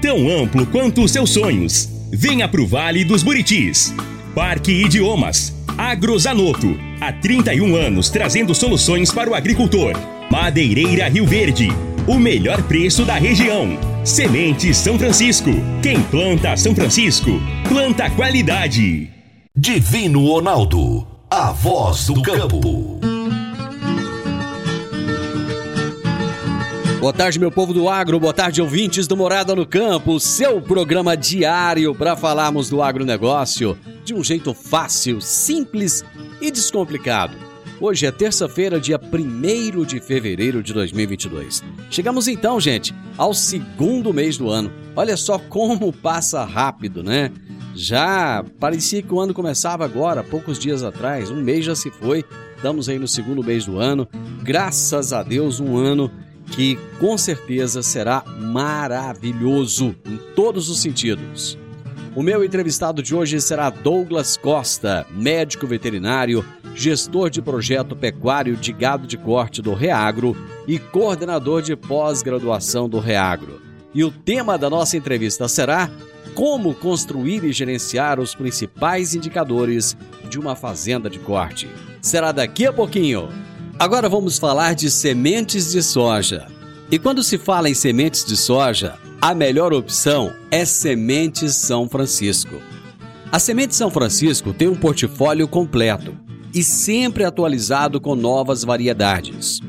tão amplo quanto os seus sonhos. Venha pro Vale dos Buritis. Parque Idiomas. Agrozanoto. Há 31 anos trazendo soluções para o agricultor. Madeireira Rio Verde. O melhor preço da região. Sementes São Francisco. Quem planta São Francisco, planta qualidade. Divino Ronaldo. A voz do campo. Boa tarde, meu povo do agro, boa tarde, ouvintes do Morada no Campo, seu programa diário para falarmos do agronegócio de um jeito fácil, simples e descomplicado. Hoje é terça-feira, dia 1 de fevereiro de 2022. Chegamos então, gente, ao segundo mês do ano. Olha só como passa rápido, né? Já parecia que o ano começava agora, poucos dias atrás, um mês já se foi, estamos aí no segundo mês do ano. Graças a Deus, um ano que com certeza será maravilhoso em todos os sentidos. O meu entrevistado de hoje será Douglas Costa, médico veterinário, gestor de projeto pecuário de gado de corte do Reagro e coordenador de pós-graduação do Reagro. E o tema da nossa entrevista será como construir e gerenciar os principais indicadores de uma fazenda de corte. Será daqui a pouquinho. Agora vamos falar de sementes de soja. E quando se fala em sementes de soja, a melhor opção é Sementes São Francisco. A Semente São Francisco tem um portfólio completo e sempre atualizado com novas variedades.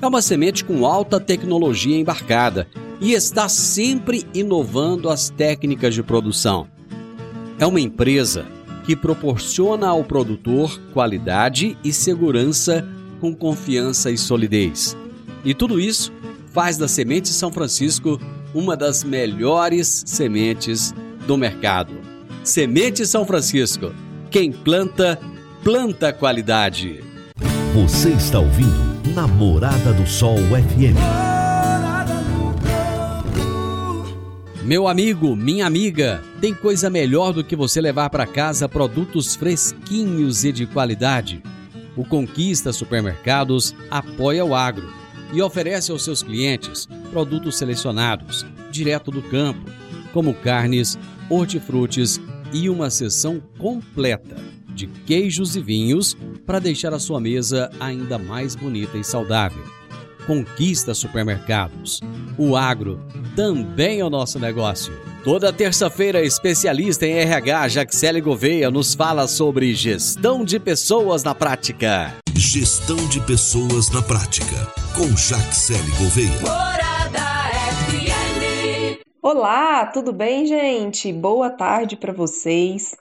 É uma semente com alta tecnologia embarcada e está sempre inovando as técnicas de produção. É uma empresa que proporciona ao produtor qualidade e segurança com confiança e solidez. E tudo isso faz da Semente São Francisco uma das melhores sementes do mercado. Semente São Francisco. Quem planta, planta qualidade. Você está ouvindo Namorada do Sol FM. Meu amigo, minha amiga, tem coisa melhor do que você levar para casa produtos fresquinhos e de qualidade. O Conquista Supermercados apoia o agro e oferece aos seus clientes produtos selecionados, direto do campo, como carnes, hortifrutis e uma seção completa de queijos e vinhos para deixar a sua mesa ainda mais bonita e saudável. Conquista Supermercados. O agro também é o nosso negócio. Toda terça-feira, especialista em RH, Jaxele Gouveia, nos fala sobre gestão de pessoas na prática. Gestão de pessoas na prática, com Jaxele Gouveia. Olá, tudo bem, gente? Boa tarde para vocês.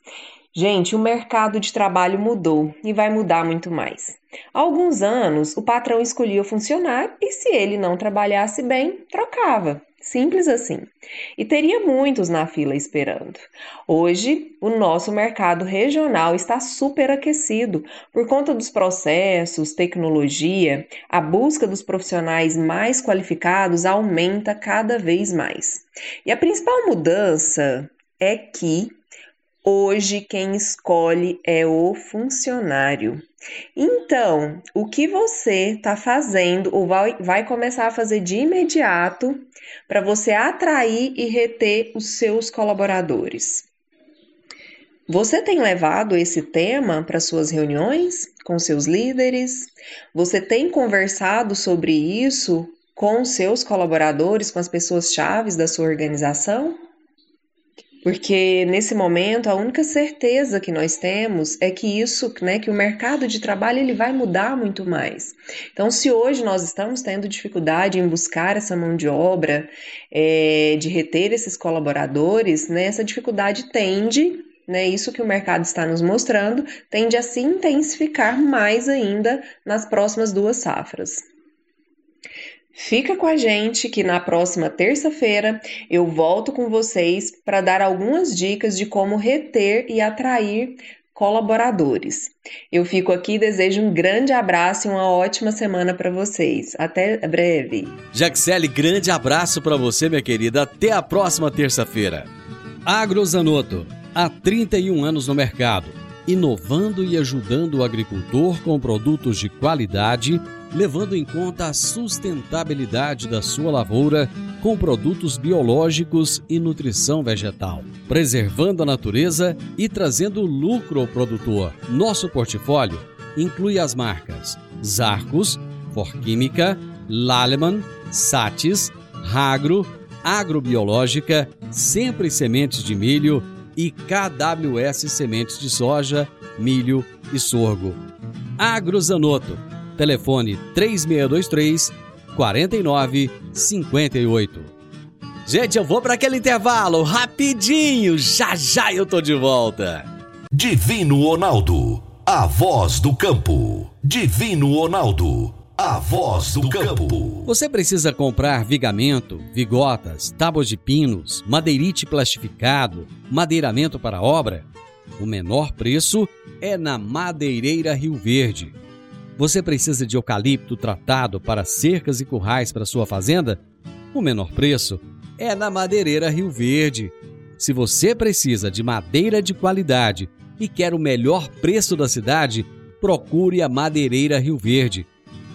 Gente, o mercado de trabalho mudou e vai mudar muito mais. Há alguns anos, o patrão escolhia o funcionário e, se ele não trabalhasse bem, trocava. Simples assim. E teria muitos na fila esperando. Hoje, o nosso mercado regional está superaquecido por conta dos processos, tecnologia, a busca dos profissionais mais qualificados aumenta cada vez mais. E a principal mudança é que Hoje quem escolhe é o funcionário. Então, o que você está fazendo ou vai, vai começar a fazer de imediato para você atrair e reter os seus colaboradores? Você tem levado esse tema para suas reuniões com seus líderes? Você tem conversado sobre isso com seus colaboradores, com as pessoas chaves da sua organização? Porque nesse momento a única certeza que nós temos é que isso, né, que o mercado de trabalho ele vai mudar muito mais. Então, se hoje nós estamos tendo dificuldade em buscar essa mão de obra, é, de reter esses colaboradores, né, essa dificuldade tende né, isso que o mercado está nos mostrando tende a se intensificar mais ainda nas próximas duas safras. Fica com a gente que na próxima terça-feira eu volto com vocês para dar algumas dicas de como reter e atrair colaboradores. Eu fico aqui e desejo um grande abraço e uma ótima semana para vocês. Até breve. Jaxele, grande abraço para você, minha querida. Até a próxima terça-feira. Agrozanoto, há 31 anos no mercado, inovando e ajudando o agricultor com produtos de qualidade levando em conta a sustentabilidade da sua lavoura com produtos biológicos e nutrição vegetal, preservando a natureza e trazendo lucro ao produtor. Nosso portfólio inclui as marcas Zarcos, Forquímica, Laleman, Satis, Ragro, Agrobiológica, Sempre Sementes de Milho e KWS Sementes de Soja, Milho e Sorgo. Agrozanoto Telefone 3623 4958. Gente, eu vou para aquele intervalo rapidinho. Já já eu tô de volta. Divino Ronaldo, a voz do campo. Divino Ronaldo, a voz do campo. Você precisa comprar vigamento, vigotas, tábuas de pinos, madeirite plastificado, madeiramento para obra? O menor preço é na Madeireira Rio Verde você precisa de eucalipto tratado para cercas e currais para sua fazenda? O menor preço é na Madeireira Rio Verde. Se você precisa de madeira de qualidade e quer o melhor preço da cidade, procure a Madeireira Rio Verde,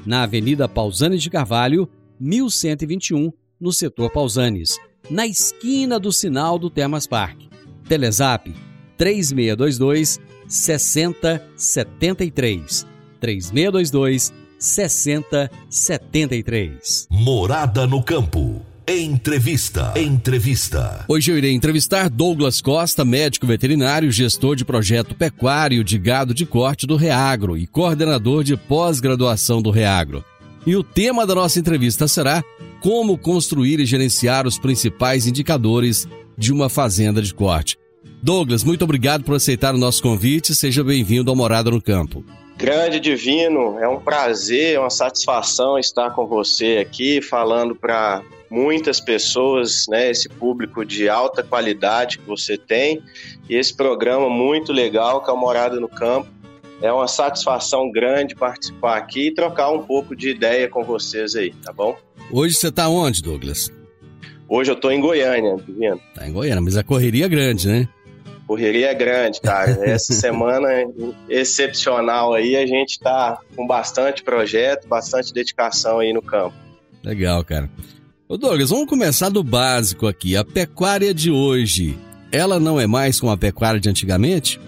na Avenida Pausanes de Carvalho, 1121, no setor Pausanes, na esquina do sinal do Termas Park. Telezap 3622 6073. 3622 6073. Morada no campo. Entrevista. Entrevista. Hoje eu irei entrevistar Douglas Costa, médico veterinário, gestor de projeto pecuário de gado de corte do Reagro e coordenador de pós-graduação do Reagro. E o tema da nossa entrevista será como construir e gerenciar os principais indicadores de uma fazenda de corte. Douglas, muito obrigado por aceitar o nosso convite. Seja bem-vindo ao Morada no Campo. Grande Divino, é um prazer, é uma satisfação estar com você aqui, falando para muitas pessoas, né, esse público de alta qualidade que você tem, e esse programa muito legal que é o Morada no Campo. É uma satisfação grande participar aqui e trocar um pouco de ideia com vocês aí, tá bom? Hoje você está onde, Douglas? Hoje eu estou em Goiânia, Divino. Tá em Goiânia, mas a correria é grande, né? Correria é grande, cara. Essa semana excepcional aí, a gente tá com bastante projeto, bastante dedicação aí no campo. Legal, cara. Ô Douglas, vamos começar do básico aqui. A pecuária de hoje, ela não é mais como a pecuária de antigamente?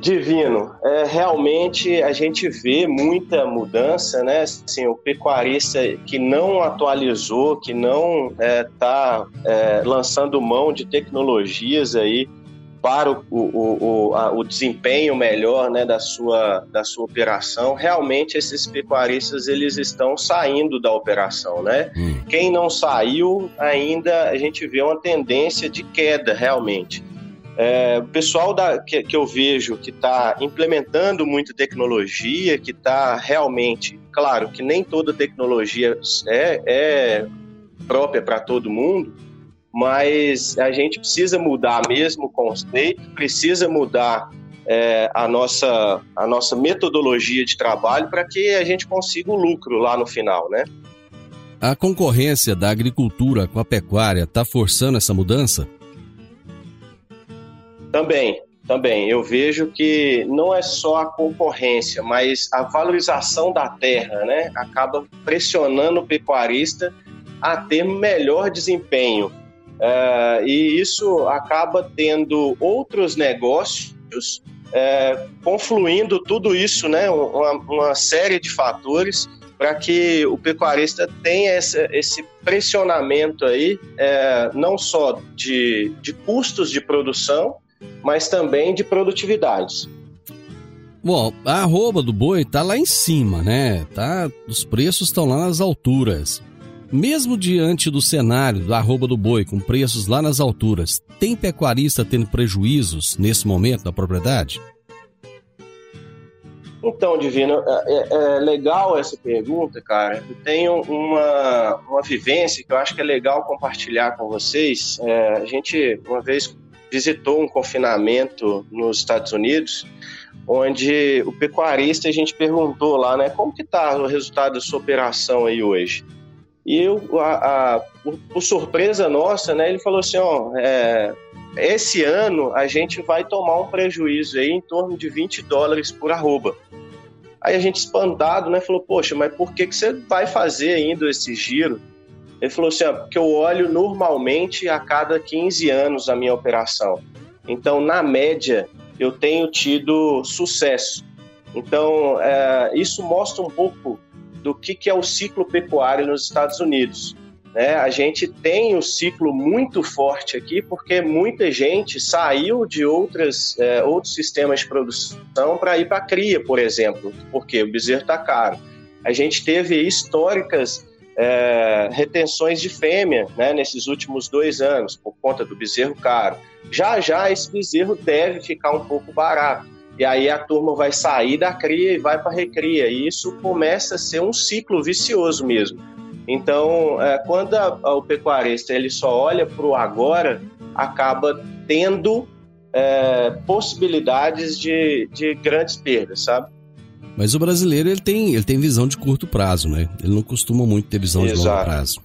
Divino, é, realmente a gente vê muita mudança, né? Assim, o pecuarista que não atualizou, que não está é, tá, é, lançando mão de tecnologias aí para o, o, o, a, o, desempenho melhor né, da, sua, da sua operação, realmente esses pecuaristas eles estão saindo da operação. Né? Hum. Quem não saiu ainda, a gente vê uma tendência de queda realmente. É, o pessoal da, que, que eu vejo que está implementando muita tecnologia, que está realmente, claro, que nem toda tecnologia é, é própria para todo mundo, mas a gente precisa mudar mesmo o conceito, precisa mudar é, a, nossa, a nossa metodologia de trabalho para que a gente consiga o lucro lá no final, né? A concorrência da agricultura com a pecuária está forçando essa mudança? Também, também. Eu vejo que não é só a concorrência, mas a valorização da terra, né? Acaba pressionando o pecuarista a ter melhor desempenho. Uh, e isso acaba tendo outros negócios uh, confluindo tudo isso, né? Uma, uma série de fatores para que o pecuarista tenha esse, esse pressionamento aí, uh, não só de, de custos de produção, mas também de produtividades. Bom, a arroba do boi tá lá em cima, né? Tá, os preços estão lá nas alturas. Mesmo diante do cenário da arroba do boi com preços lá nas alturas, tem pecuarista tendo prejuízos nesse momento na propriedade? Então, Divino, é, é, é, legal essa pergunta, cara. Eu tenho uma, uma vivência que eu acho que é legal compartilhar com vocês. É, a gente, uma vez, visitou um confinamento nos Estados Unidos, onde o pecuarista, a gente perguntou lá, né, como que tá o resultado da sua operação aí hoje? E eu, a, a, por, por, surpresa nossa, né, ele falou assim, ó, é, esse ano a gente vai tomar um prejuízo aí em torno de 20 dólares por arroba. Aí a gente espantado, né, falou, poxa, mas por que, que você vai fazer ainda esse giro? Ele falou assim, porque eu olho normalmente a cada 15 anos a minha operação. Então, na média, eu tenho tido sucesso. Então, é, isso mostra um pouco do que, que é o ciclo pecuário nos Estados Unidos. Né? A gente tem um ciclo muito forte aqui porque muita gente saiu de outras, é, outros sistemas de produção para ir para a cria, por exemplo, porque o bezerro está caro. A gente teve históricas é, retenções de fêmea né, nesses últimos dois anos, por conta do bezerro caro. Já já esse bezerro deve ficar um pouco barato. E aí a turma vai sair da cria e vai para a recria. E isso começa a ser um ciclo vicioso mesmo. Então, é, quando a, a, o pecuarista ele só olha para o agora, acaba tendo é, possibilidades de, de grandes perdas, sabe? Mas o brasileiro ele tem, ele tem visão de curto prazo, né? Ele não costuma muito ter visão Exato. de longo prazo.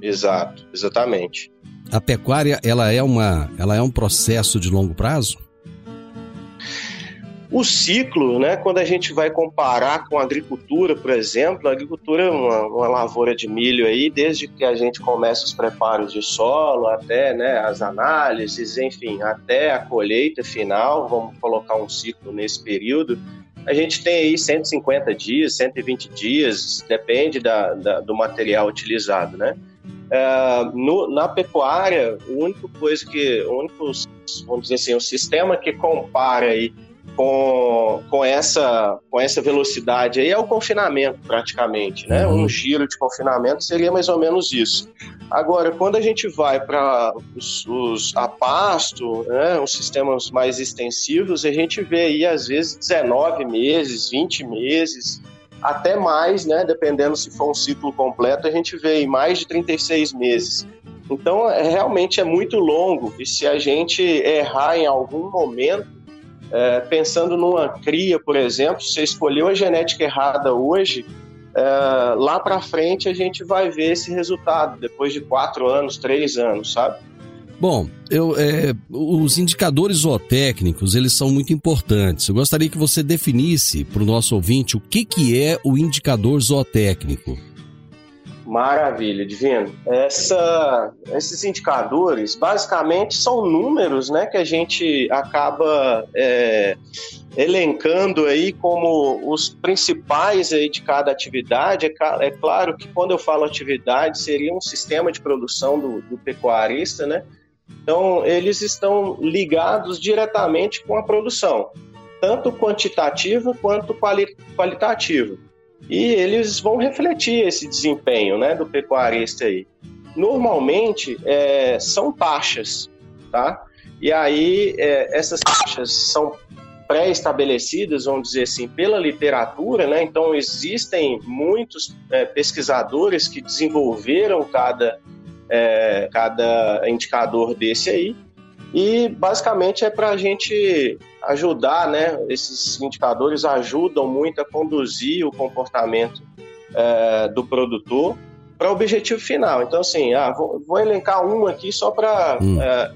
Exato, exatamente. A pecuária ela é uma, ela é um processo de longo prazo? O ciclo, né, quando a gente vai comparar com a agricultura, por exemplo, a agricultura é uma, uma, lavoura de milho aí, desde que a gente começa os preparos de solo, até né, as análises, enfim, até a colheita final, vamos colocar um ciclo nesse período, a gente tem aí 150 dias, 120 dias, depende da, da do material utilizado, né? É, no, na pecuária, o único coisa que, o único, vamos dizer assim, o sistema que compara aí com, com, essa, com essa velocidade aí é o confinamento, praticamente. Né? Uhum. Um giro de confinamento seria mais ou menos isso. Agora, quando a gente vai para os, os a pasto, né, os sistemas mais extensivos, a gente vê aí às vezes 19 meses, 20 meses, até mais, né, dependendo se for um ciclo completo, a gente vê aí mais de 36 meses. Então, é, realmente é muito longo e se a gente errar em algum momento, é, pensando numa cria, por exemplo, se você escolheu a genética errada hoje, é, lá para frente a gente vai ver esse resultado depois de quatro anos, três anos, sabe? Bom, eu, é, os indicadores zootécnicos, eles são muito importantes. Eu gostaria que você definisse para o nosso ouvinte o que, que é o indicador zootécnico. Maravilha, Divino. Essa, esses indicadores, basicamente, são números né, que a gente acaba é, elencando aí como os principais aí de cada atividade. É, é, claro que quando eu falo atividade, seria um sistema de produção do, do pecuarista, né? Então, eles estão ligados diretamente com a produção, tanto quantitativa quanto quali qualitativa e eles vão refletir esse desempenho né, do pecuarista aí. Normalmente é, são taxas, tá? E aí é, essas taxas são pré-estabelecidas, vamos dizer assim, pela literatura, né? Então existem muitos é, pesquisadores que desenvolveram cada, é, cada indicador desse aí e basicamente é para a gente ajudar, né? Esses indicadores ajudam muito a conduzir o comportamento é, do produtor para o objetivo final. Então, assim, ah, vou, vou elencar um aqui só para hum. é,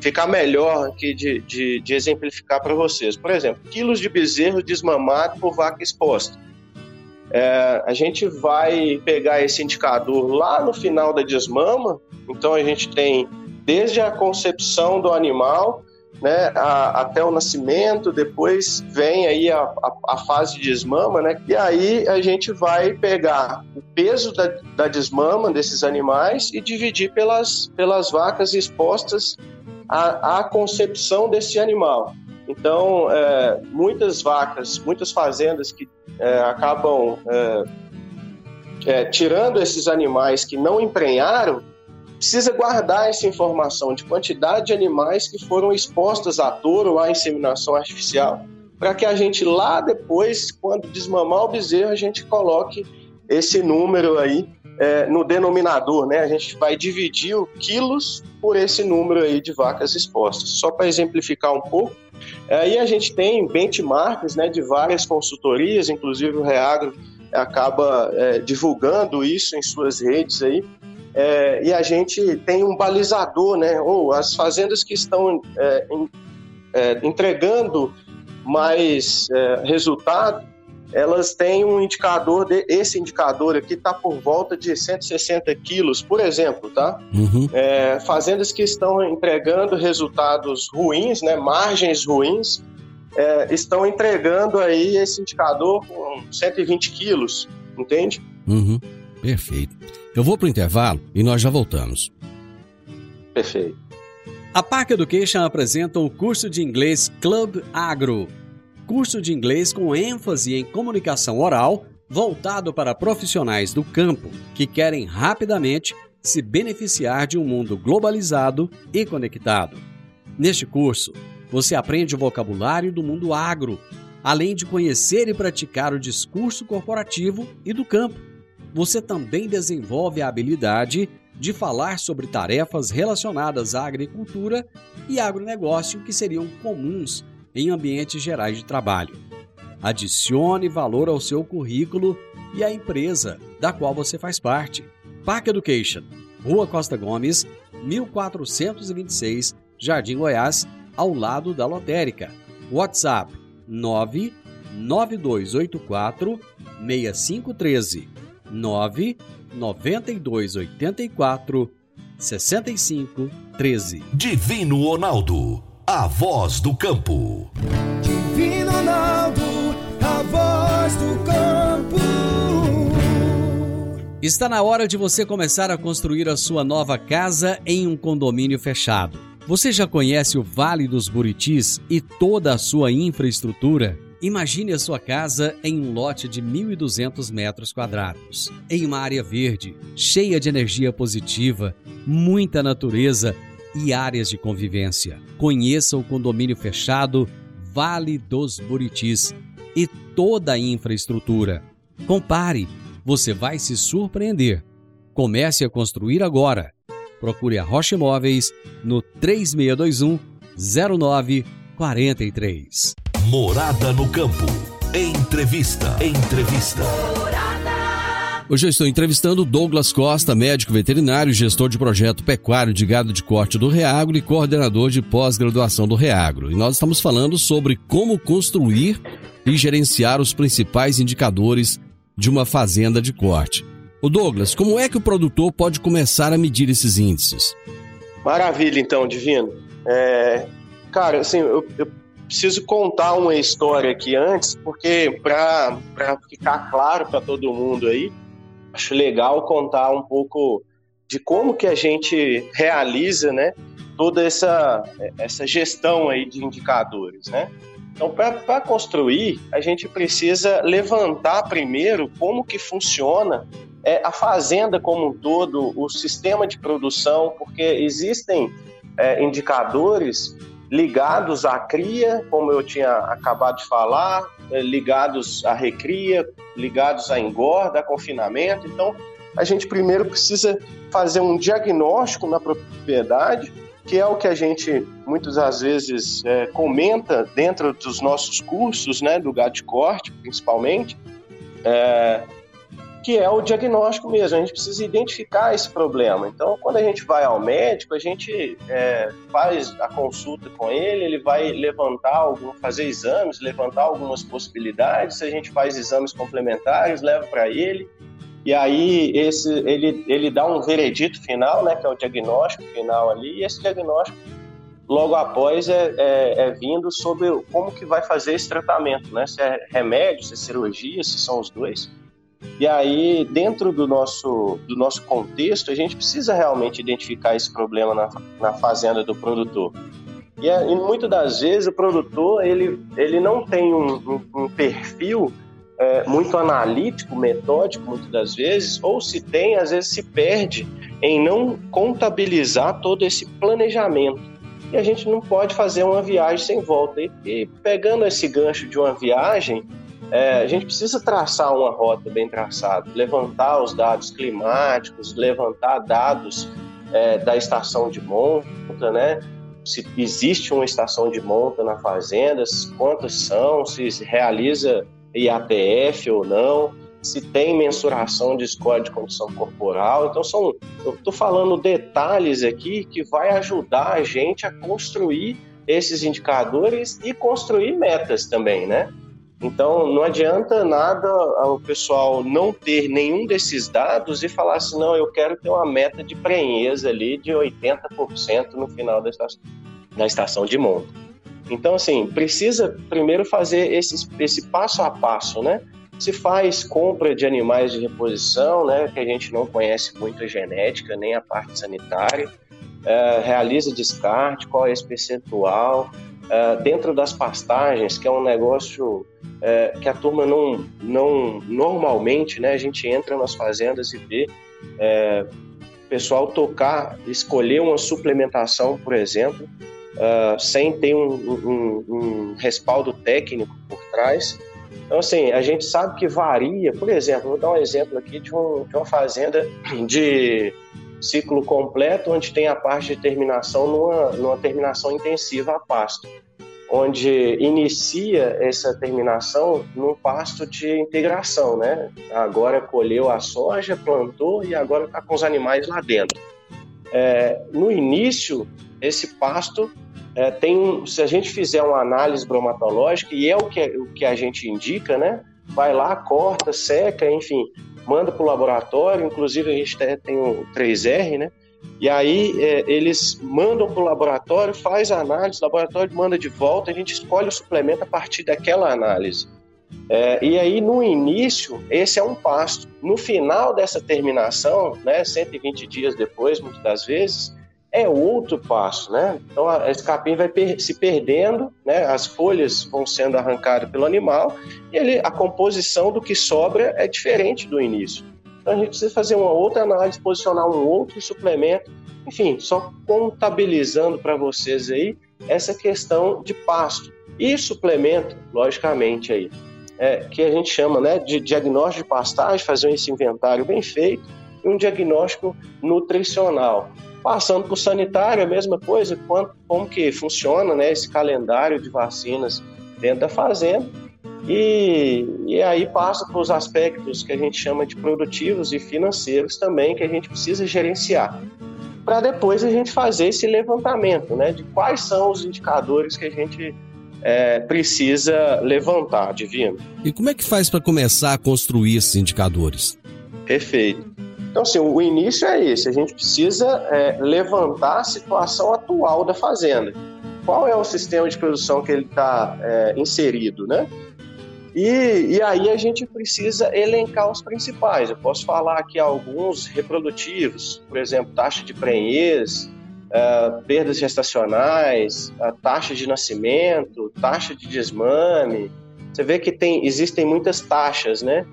ficar melhor aqui de, de, de exemplificar para vocês. Por exemplo, quilos de bezerro desmamado por vaca exposta. É, a gente vai pegar esse indicador lá no final da desmama, então a gente tem desde a concepção do animal né, a, até o nascimento, depois vem aí a, a, a, fase de desmama, né, e aí a gente vai pegar o peso da, da desmama desses animais e dividir pelas, pelas vacas expostas à, à concepção desse animal. Então, é, muitas vacas, muitas fazendas que é, acabam é, é tirando esses animais que não emprenharam, precisa guardar essa informação de quantidade de animais que foram expostos à touro ou à inseminação artificial, para que a gente lá depois, quando desmamar o bezerro, a gente coloque esse número aí é, no denominador, né? A gente vai dividir o quilos por esse número aí de vacas expostas. Só para exemplificar um pouco, aí a gente tem benchmarks, né, de várias consultorias, inclusive o Reagro acaba é, divulgando isso em suas redes aí. É, e a gente tem um balizador, né? Ou as fazendas que estão é, em, é, entregando mais é, resultado, elas têm um indicador, de, esse indicador aqui está por volta de 160 quilos, por exemplo, tá? Uhum. É, fazendas que estão entregando resultados ruins, né, margens ruins, é, estão entregando aí esse indicador com 120 quilos, entende? Uhum. Perfeito. Eu vou para o intervalo e nós já voltamos. Perfeito. A Park Education apresenta o curso de inglês Club Agro curso de inglês com ênfase em comunicação oral, voltado para profissionais do campo que querem rapidamente se beneficiar de um mundo globalizado e conectado. Neste curso, você aprende o vocabulário do mundo agro, além de conhecer e praticar o discurso corporativo e do campo. Você também desenvolve a habilidade de falar sobre tarefas relacionadas à agricultura e agronegócio que seriam comuns em ambientes gerais de trabalho. Adicione valor ao seu currículo e à empresa da qual você faz parte. Park Education, Rua Costa Gomes, 1426, Jardim Goiás, ao lado da lotérica. WhatsApp 99284 6513 99284 6513 Divino Ronaldo a voz do campo. Divino Ronaldo, a voz do campo. Está na hora de você começar a construir a sua nova casa em um condomínio fechado. Você já conhece o Vale dos Buritis e toda a sua infraestrutura? Imagine a sua casa em um lote de 1.200 metros quadrados, em uma área verde, cheia de energia positiva, muita natureza e áreas de convivência. Conheça o condomínio fechado Vale dos Buritis e toda a infraestrutura. Compare, você vai se surpreender. Comece a construir agora. Procure a Rocha Imóveis no 3621 0943. Morada no campo. Entrevista. Entrevista. Hoje eu estou entrevistando Douglas Costa, médico veterinário, gestor de projeto pecuário de gado de corte do Reagro e coordenador de pós-graduação do Reagro. E nós estamos falando sobre como construir e gerenciar os principais indicadores de uma fazenda de corte. O Douglas, como é que o produtor pode começar a medir esses índices? Maravilha, então, Divino. É, cara, assim, eu, eu preciso contar uma história aqui antes, porque para ficar claro para todo mundo aí, acho legal contar um pouco de como que a gente realiza, né, toda essa, essa gestão aí de indicadores, né? Então, para construir, a gente precisa levantar primeiro como que funciona é, a fazenda como um todo, o sistema de produção, porque existem é, indicadores ligados à cria, como eu tinha acabado de falar, eh, ligados à recria, ligados à engorda, a confinamento. Então, a gente primeiro precisa fazer um diagnóstico na propriedade, que é o que a gente muitas das vezes é, comenta dentro dos nossos cursos, né, do de corte, principalmente. É, que é o diagnóstico mesmo. A gente precisa identificar esse problema. Então, quando a gente vai ao médico, a gente é, faz a consulta com ele, ele vai levantar algum, fazer exames, levantar algumas possibilidades. A gente faz exames complementares, leva para ele. E aí esse, ele, ele dá um veredito final, né, que é o diagnóstico final ali, e esse diagnóstico logo após é, é, é, vindo sobre como que vai fazer esse tratamento, né? Se é remédio, se é cirurgia, se são os dois. E aí, dentro do nosso, do nosso contexto, a gente precisa realmente identificar esse problema na, na fazenda do produtor. E, é, e muitas das vezes o produtor ele, ele não tem um, um, um perfil é, muito analítico, metódico, muitas das vezes, ou se tem, às vezes se perde em não contabilizar todo esse planejamento. e a gente não pode fazer uma viagem sem volta. E, e pegando esse gancho de uma viagem, é, a gente precisa traçar uma rota bem traçada, levantar os dados climáticos, levantar dados é, da estação de monta, né? Se existe uma estação de monta na fazenda, quantas são, se realiza IATF ou não se tem mensuração de score de condição corporal. Então, são, eu estou falando detalhes aqui que vai ajudar a gente a construir esses indicadores e construir metas também, né? Então, não adianta nada o pessoal não ter nenhum desses dados e falar assim, não, eu quero ter uma meta de prenhez ali de 80% no final da estação, da estação de monta. Então, assim, precisa primeiro fazer esse, esse passo a passo, né? Se faz compra de animais de reposição, né, que a gente não conhece muito a genética, nem a parte sanitária, é, realiza descarte, qual é esse percentual, é, dentro das pastagens, que é um negócio é, que a turma não, não normalmente, né, a gente entra nas fazendas e vê é, o pessoal tocar, escolher uma suplementação, por exemplo, sem ter um, um, um, respaldo técnico por trás, então, assim, a gente sabe que varia. Por exemplo, vou dar um exemplo aqui de, um, de uma fazenda de ciclo completo, onde tem a parte de terminação numa, numa terminação intensiva a pasto, onde inicia essa terminação num pasto de integração, né? Agora colheu a soja, plantou e agora está com os animais lá dentro. É, no início, esse pasto é, tem se a gente fizer uma análise bromatológica, e é o que, o que a gente indica, né? Vai lá, corta, seca, enfim, manda para o laboratório, inclusive a gente tem o 3R, né? E aí é, eles mandam para o laboratório, faz a análise, o laboratório manda de volta, a gente escolhe o suplemento a partir daquela análise. É, e aí, no início, esse é um pasto. No final dessa terminação, né, 120 dias depois, muitas das vezes, é outro passo, né? Então esse capim vai per se perdendo, né? As folhas vão sendo arrancadas pelo animal e ele, a composição do que sobra é diferente do início. Então a gente precisa fazer uma outra análise, posicionar um outro suplemento, enfim, só contabilizando para vocês aí essa questão de pasto e suplemento, logicamente aí, é, que a gente chama, né, de diagnóstico de pastagem, fazer esse inventário bem feito e um diagnóstico nutricional. Passando para o sanitário, a mesma coisa, como que funciona né, esse calendário de vacinas dentro da fazenda. E, e aí passa para os aspectos que a gente chama de produtivos e financeiros também, que a gente precisa gerenciar. Para depois a gente fazer esse levantamento né, de quais são os indicadores que a gente é, precisa levantar, Divino. E como é que faz para começar a construir esses indicadores? Perfeito. Então, assim, o início é esse: a gente precisa é, levantar a situação atual da fazenda. Qual é o sistema de produção que ele está é, inserido, né? E, e, aí a gente precisa elencar os principais. Eu posso falar aqui alguns reprodutivos, por exemplo, taxa de prenhez, uh, perdas gestacionais, a taxa de nascimento, taxa de desmame. Você vê que tem, existem muitas taxas, né?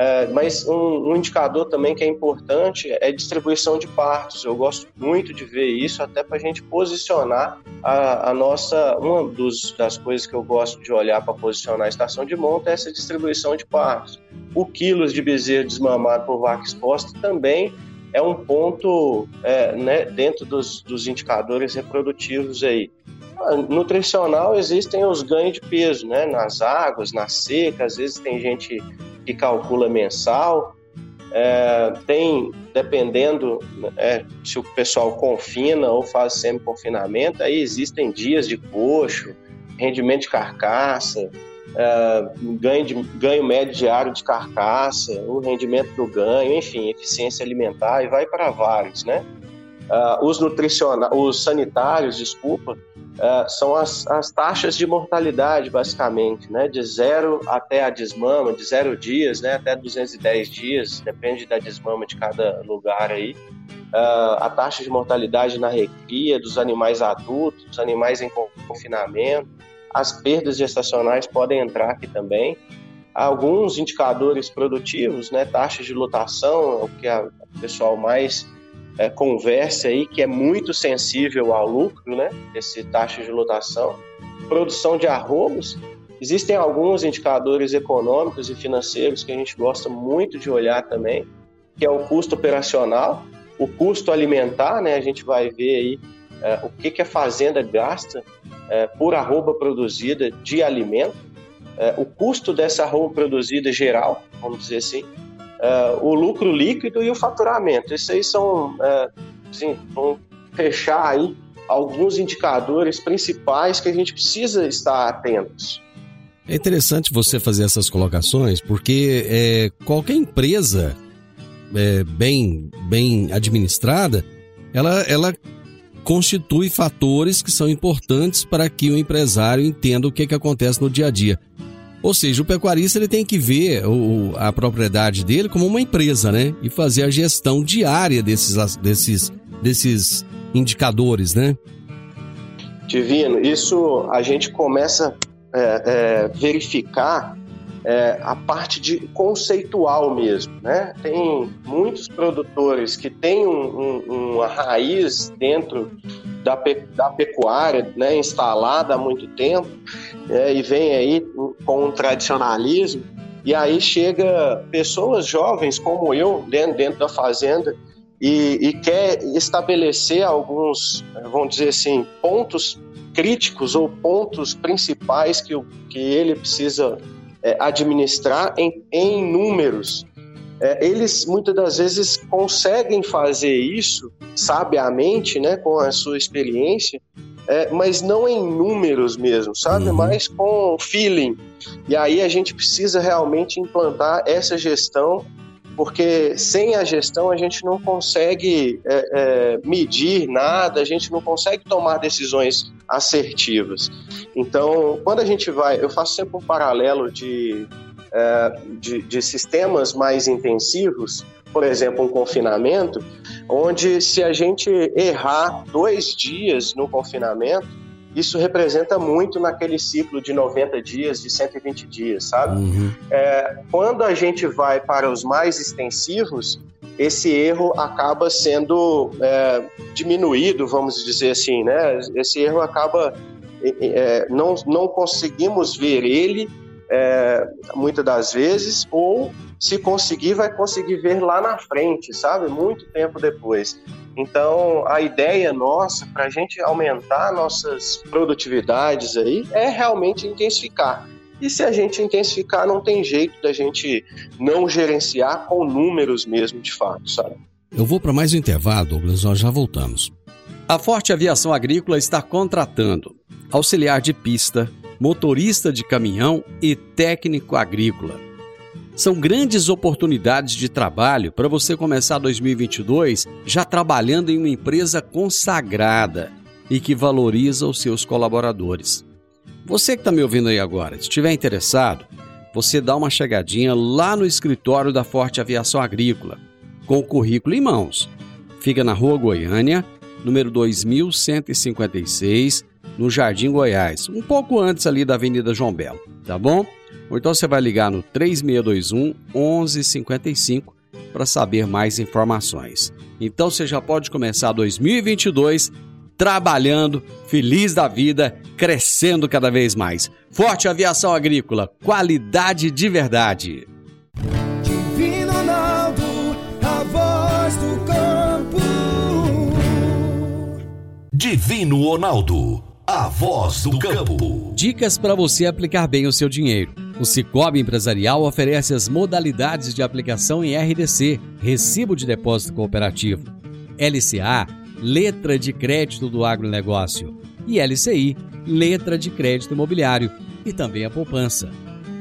É, mas um, um, indicador também que é importante é distribuição de partos. Eu gosto muito de ver isso, até para a gente posicionar a, a, nossa. Uma dos, das coisas que eu gosto de olhar para posicionar a estação de monta é essa distribuição de partos. O quilos de bezerro desmamado por vaca exposta também é um ponto é, né, dentro dos, dos indicadores reprodutivos aí. Nutricional existem os ganhos de peso, né? Nas águas, na seca, às vezes tem gente que calcula mensal. É, tem, dependendo é, se o pessoal confina ou faz semi-confinamento, aí existem dias de coxo, rendimento de carcaça, é, ganho, de, ganho médio diário de carcaça, o rendimento do ganho, enfim, eficiência alimentar, e vai para vários, né? Uh, os nutricionais, os sanitários, desculpa, uh, são as, as taxas de mortalidade, basicamente, né? De zero até a desmama, de zero dias, né? Até 210 dias, depende da desmama de cada lugar aí. Uh, a taxa de mortalidade na recria dos animais adultos, dos animais em confinamento, as perdas gestacionais podem entrar aqui também. Alguns indicadores produtivos, né? Taxa de lotação, é o que o pessoal mais é, conversa aí, que é muito sensível ao lucro, né? Esse taxa de lotação. Produção de arrobos. Existem alguns indicadores econômicos e financeiros que a gente gosta muito de olhar também, que é o custo operacional, o custo alimentar, né? A gente vai ver aí é, o que, que a fazenda gasta é, por arroba produzida de alimento, é, o custo dessa arroba produzida geral, vamos dizer assim, é, o lucro líquido e o faturamento. Esses aí são, é, assim, vão fechar aí alguns indicadores principais que a gente precisa estar atentos. É interessante você fazer essas colocações, porque é, qualquer empresa é, bem, bem administrada, ela, ela constitui fatores que são importantes para que o empresário entenda o que, que acontece no dia a dia. Ou seja, o pecuarista ele tem que ver o, a propriedade dele como uma empresa, né? E fazer a gestão diária desses, desses, desses indicadores, né? Divino, isso a gente começa a é, é, verificar é, a parte de conceitual mesmo, né? Tem muitos produtores que têm um, um, uma raiz dentro da, pe, da pecuária, né, instalada há muito tempo, é, e vem aí com um tradicionalismo, e aí chega pessoas jovens como eu dentro, dentro da fazenda e, e quer estabelecer alguns, vamos dizer assim, pontos críticos ou pontos principais que, que ele precisa é, administrar em, em números. É, eles muitas das vezes conseguem fazer isso sabiamente, né, com a sua experiência, é, mas não em números mesmo, sabe? Uhum. Mas com feeling. E aí a gente precisa realmente implantar essa gestão porque sem a gestão a gente não consegue é, é, medir nada, a gente não consegue tomar decisões assertivas. Então, quando a gente vai, eu faço sempre um paralelo de, é, de, de sistemas mais intensivos, por exemplo, um confinamento, onde se a gente errar dois dias no confinamento, isso representa muito naquele ciclo de 90 dias, de 120 dias, sabe? Uhum. É, quando a gente vai para os mais extensivos, esse erro acaba sendo é, diminuído, vamos dizer assim, né? Esse erro acaba é, não, não conseguimos ver ele é, muitas das vezes, ou se conseguir, vai conseguir ver lá na frente, sabe? Muito tempo depois. Então, a ideia nossa para a gente aumentar nossas produtividades aí é realmente intensificar. E se a gente intensificar, não tem jeito da gente não gerenciar com números mesmo, de fato, sabe? Eu vou para mais um intervalo, Douglas, nós já voltamos. A Forte Aviação Agrícola está contratando auxiliar de pista, motorista de caminhão e técnico agrícola. São grandes oportunidades de trabalho para você começar 2022 já trabalhando em uma empresa consagrada e que valoriza os seus colaboradores. Você que está me ouvindo aí agora, se estiver interessado, você dá uma chegadinha lá no escritório da Forte Aviação Agrícola, com o currículo em mãos. Fica na Rua Goiânia, número 2156, no Jardim Goiás, um pouco antes ali da Avenida João Belo, tá bom? Ou então você vai ligar no 3621 1155 para saber mais informações. Então você já pode começar 2022 trabalhando, feliz da vida, crescendo cada vez mais. Forte Aviação Agrícola, qualidade de verdade. Divino Ronaldo, a voz do campo. Divino Ronaldo, a voz do campo. Dicas para você aplicar bem o seu dinheiro. O Cicobi Empresarial oferece as modalidades de aplicação em RDC, Recibo de Depósito Cooperativo, LCA, Letra de Crédito do Agronegócio, e LCI, Letra de Crédito Imobiliário, e também a poupança.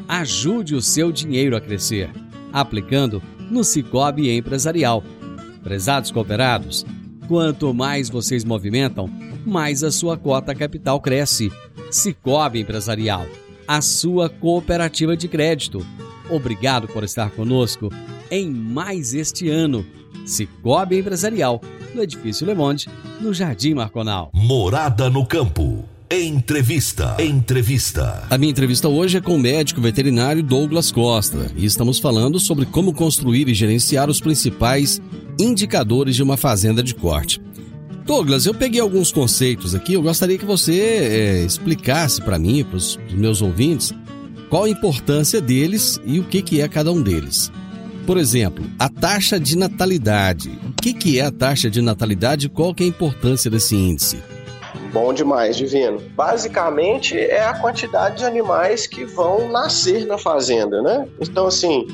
Ajude o seu dinheiro a crescer, aplicando no Cicobi Empresarial. Prezados cooperados, quanto mais vocês movimentam, mais a sua cota capital cresce. Cicobi Empresarial a sua cooperativa de crédito. Obrigado por estar conosco em mais este ano. Cicobi Empresarial, no Edifício Le Monde, no Jardim Marconal. Morada no Campo. Entrevista. Entrevista. A minha entrevista hoje é com o médico veterinário Douglas Costa e estamos falando sobre como construir e gerenciar os principais indicadores de uma fazenda de corte. Douglas, eu peguei alguns conceitos aqui, eu gostaria que você é, explicasse para mim, para os meus ouvintes, qual a importância deles e o que, que é cada um deles. Por exemplo, a taxa de natalidade. O que, que é a taxa de natalidade e qual que é a importância desse índice? Bom demais, Divino. Basicamente é a quantidade de animais que vão nascer na fazenda, né? Então, assim,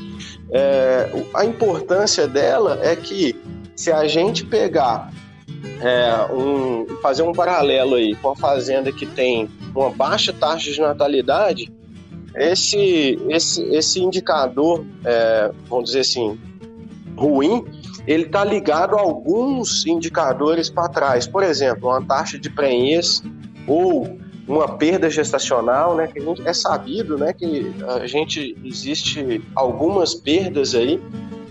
é, a importância dela é que se a gente pegar é, um, fazer um paralelo aí com a fazenda que tem uma baixa taxa de natalidade, esse, esse, esse indicador, é, vamos dizer assim, ruim, ele está ligado a alguns indicadores para trás. Por exemplo, uma taxa de prenhez ou uma perda gestacional, né, que gente é sabido, né, que a gente existe algumas perdas aí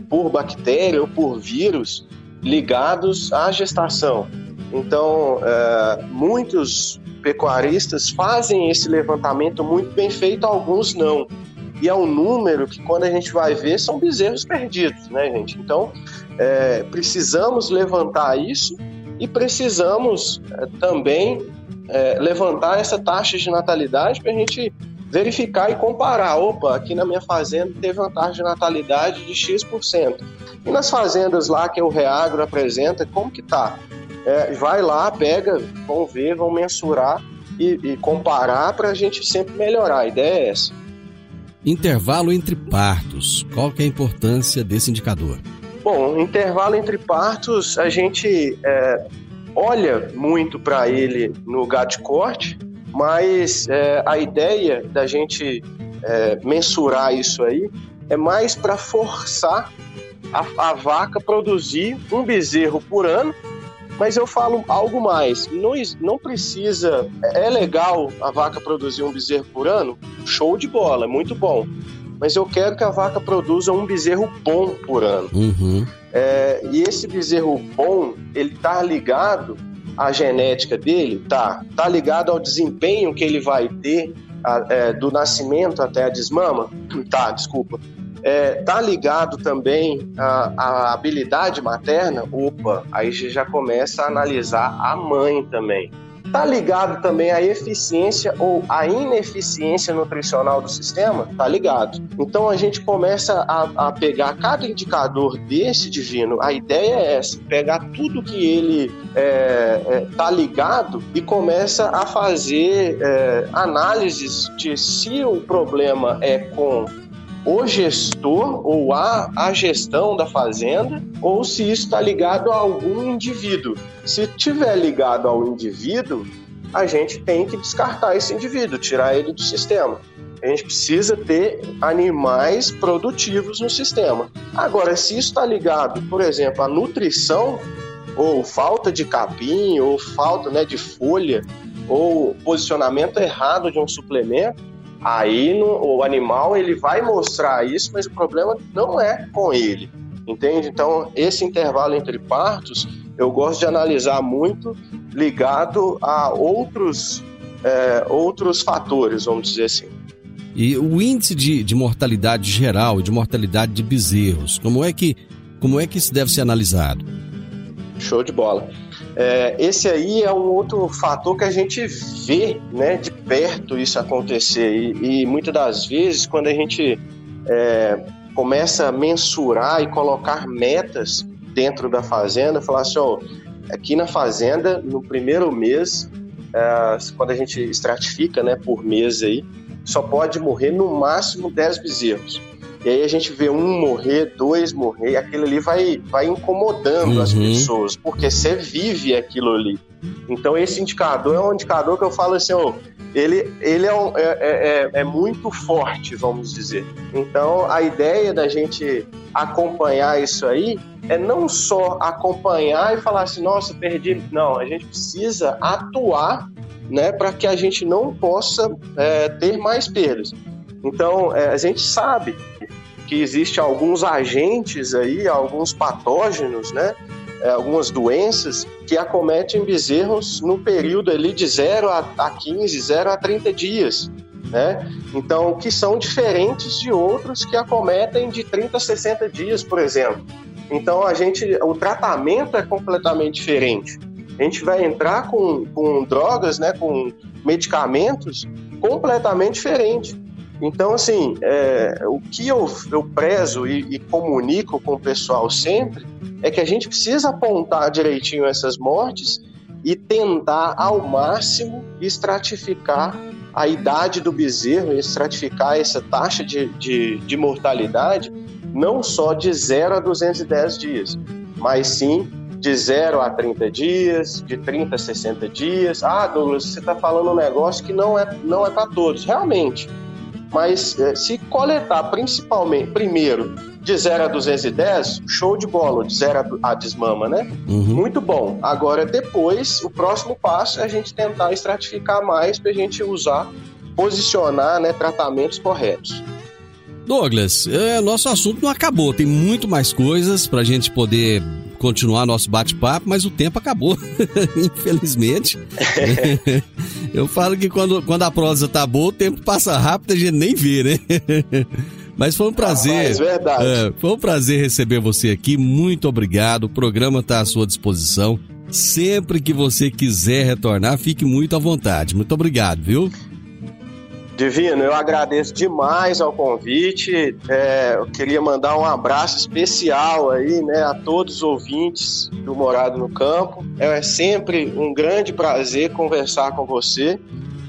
por bactéria ou por vírus ligados à gestação. Então, é, muitos pecuaristas fazem esse levantamento muito bem feito, alguns não. E é um número que, quando a gente vai ver, são bezerros perdidos, né, gente? Então, é, precisamos levantar isso e precisamos é, também é, levantar essa taxa de natalidade para a gente verificar e comparar. Opa, aqui na minha fazenda teve uma taxa de natalidade de X%. E nas fazendas lá que o Reagro apresenta, como que tá? É, vai lá, pega, vão ver, vão mensurar e, e comparar para a gente sempre melhorar. A ideia é essa. Intervalo entre partos. Qual que é a importância desse indicador? Bom, intervalo entre partos, a gente é, olha muito para ele no gado de corte, mas é, a ideia da gente é, mensurar isso aí é mais para forçar a, a vaca produzir um bezerro por ano mas eu falo algo mais. Não, não precisa. É legal a vaca produzir um bezerro por ano? Show de bola, é muito bom. Mas eu quero que a vaca produza um bezerro bom por ano. Uhum. É, e esse bezerro bom, ele tá ligado à genética dele? Tá. Tá ligado ao desempenho que ele vai ter a, é, do nascimento até a desmama? Tá, desculpa é, tá ligado também à, habilidade materna, opa, aí já começa a analisar a mãe também. Tá ligado também à eficiência ou à ineficiência nutricional do sistema? Tá ligado. Então a gente começa a, a pegar cada indicador desse divino. A ideia é essa: pegar tudo que ele é, é, tá ligado e começa a fazer é, análises de se o problema é com o gestor ou a, a gestão da fazenda ou se isso está ligado a algum indivíduo. Se tiver ligado ao indivíduo, a gente tem que descartar esse indivíduo, tirar ele do sistema. A gente precisa ter animais produtivos no sistema. Agora, se isso está ligado, por exemplo, à nutrição, ou falta de capim, ou falta né, de folha, ou posicionamento errado de um suplemento, Aí no, o animal ele vai mostrar isso, mas o problema não é com ele, entende? Então esse intervalo entre partos eu gosto de analisar muito ligado a outros é, outros fatores, vamos dizer assim. E o índice de, de mortalidade geral, de mortalidade de bezerros, como é que como é que isso deve ser analisado? Show de bola. É, esse aí é um outro fator que a gente vê né, de perto isso acontecer. E, e muitas das vezes, quando a gente é, começa a mensurar e colocar metas dentro da fazenda, falar assim: ó, aqui na fazenda, no primeiro mês, é, quando a gente estratifica né, por mês aí, só pode morrer no máximo 10 bezerros. E aí a gente vê um morrer, dois morrer, aquilo ali vai, vai incomodando uhum. as pessoas, porque você vive aquilo ali. Então esse indicador é um indicador que eu falo assim, ele, ele é, um, é, é, é, é muito forte, vamos dizer. Então a ideia da gente acompanhar isso aí é não só acompanhar e falar assim, nossa, perdi. Não, a gente precisa atuar né, para que a gente não possa é, ter mais perdas. Então, é, a gente sabe que existe alguns agentes aí, alguns patógenos, né, é, algumas doenças que acometem bezerros no período ali de 0 a, a 15, 0 a 30 dias. Né? Então, que são diferentes de outros que acometem de 30 a 60 dias, por exemplo. Então, a gente, o tratamento é completamente diferente. A gente vai entrar com, com drogas, né, com medicamentos completamente diferentes. Então, assim, é, o que eu, eu prezo e, e, comunico com o pessoal sempre é que a gente precisa apontar direitinho essas mortes e tentar ao máximo estratificar a idade do bezerro, estratificar essa taxa de, de, de mortalidade, não só de 0 a 210 dias, mas sim de 0 a 30 dias, de 30 a 60 dias. Ah, Douglas, você está falando um negócio que não é, não é para todos. Realmente, mas é, se coletar principalmente, primeiro, de 0 a 210, show de bola, de 0 a desmama, né? Uhum. Muito bom. Agora, depois, o próximo passo é a gente tentar estratificar mais para a gente usar, posicionar né, tratamentos corretos. Douglas, é, nosso assunto não acabou, tem muito mais coisas para a gente poder continuar nosso bate-papo, mas o tempo acabou, infelizmente. Eu falo que quando, quando a prosa tá boa, o tempo passa rápido, a gente nem vê, né? Mas foi um prazer. Ah, verdade. É, foi um prazer receber você aqui. Muito obrigado. O programa está à sua disposição. Sempre que você quiser retornar, fique muito à vontade. Muito obrigado, viu? Divino, eu agradeço demais ao convite. É, eu queria mandar um abraço especial aí, né, a todos os ouvintes do Morado no Campo. É sempre um grande prazer conversar com você.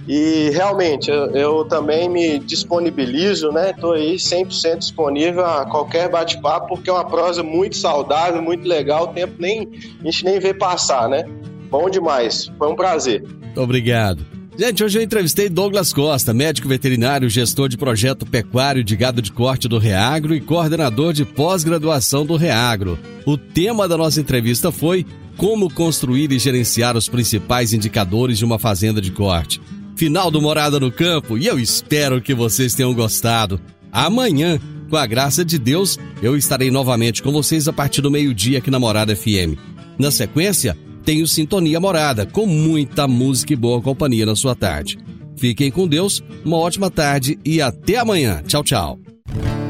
E realmente, eu, eu também me disponibilizo, né? Estou aí 100% disponível a qualquer bate-papo, porque é uma prosa muito saudável, muito legal. O tempo nem a gente nem vê passar, né? Bom demais. Foi um prazer. Obrigado. Gente, hoje eu entrevistei Douglas Costa, médico veterinário, gestor de projeto pecuário de gado de corte do Reagro e coordenador de pós-graduação do Reagro. O tema da nossa entrevista foi como construir e gerenciar os principais indicadores de uma fazenda de corte. Final do Morada no Campo e eu espero que vocês tenham gostado. Amanhã, com a graça de Deus, eu estarei novamente com vocês a partir do meio-dia aqui na Morada FM. Na sequência, tenho Sintonia Morada, com muita música e boa companhia na sua tarde. Fiquem com Deus, uma ótima tarde e até amanhã. Tchau, tchau.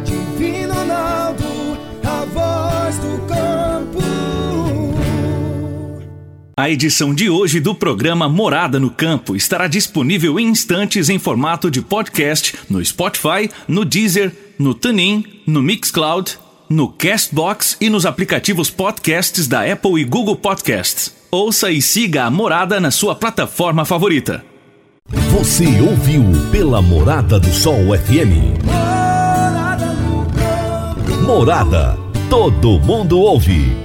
Divino Ronaldo, a voz do campo. A edição de hoje do programa Morada no Campo estará disponível em instantes em formato de podcast no Spotify, no Deezer, no TuneIn, no Mixcloud, no Castbox e nos aplicativos podcasts da Apple e Google Podcasts. Ouça e siga a Morada na sua plataforma favorita. Você ouviu pela Morada do Sol FM. Morada. Todo mundo ouve.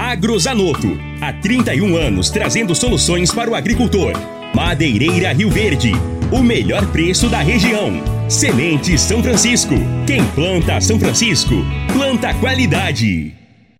Agrozanoto. Há 31 anos trazendo soluções para o agricultor. Madeireira Rio Verde. O melhor preço da região. Semente São Francisco. Quem planta São Francisco, planta qualidade.